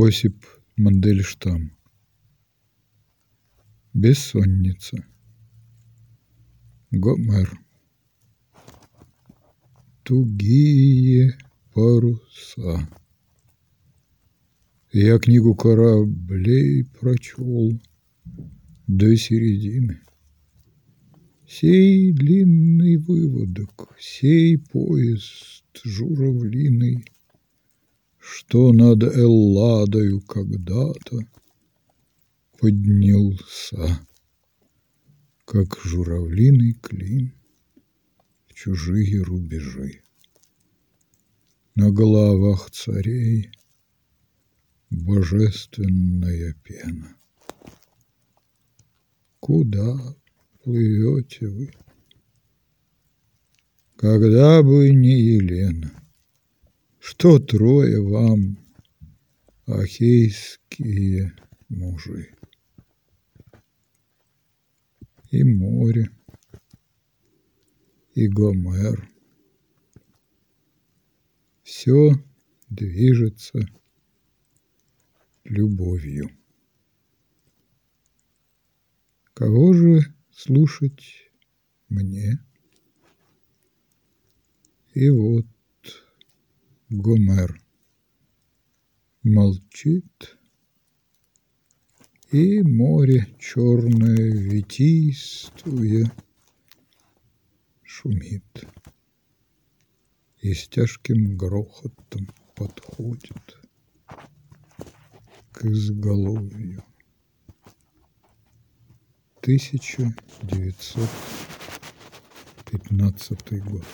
Осип Мандельштам. Бессонница. Гомер. Тугие паруса. Я книгу кораблей прочел до середины. Сей длинный выводок, сей поезд журавлиный, Что над Элладою когда-то поднялся, Как журавлиный клин в чужие рубежи. На головах царей божественная пена. Куда плывете вы? Когда бы не Елена, Что трое вам, ахейские мужи? И море, и Гомер. Все движется любовью. Кого же слушать мне? И вот Гомер молчит, И море черное витийствуя шумит И с тяжким грохотом подходит к изголовью. 1915 год.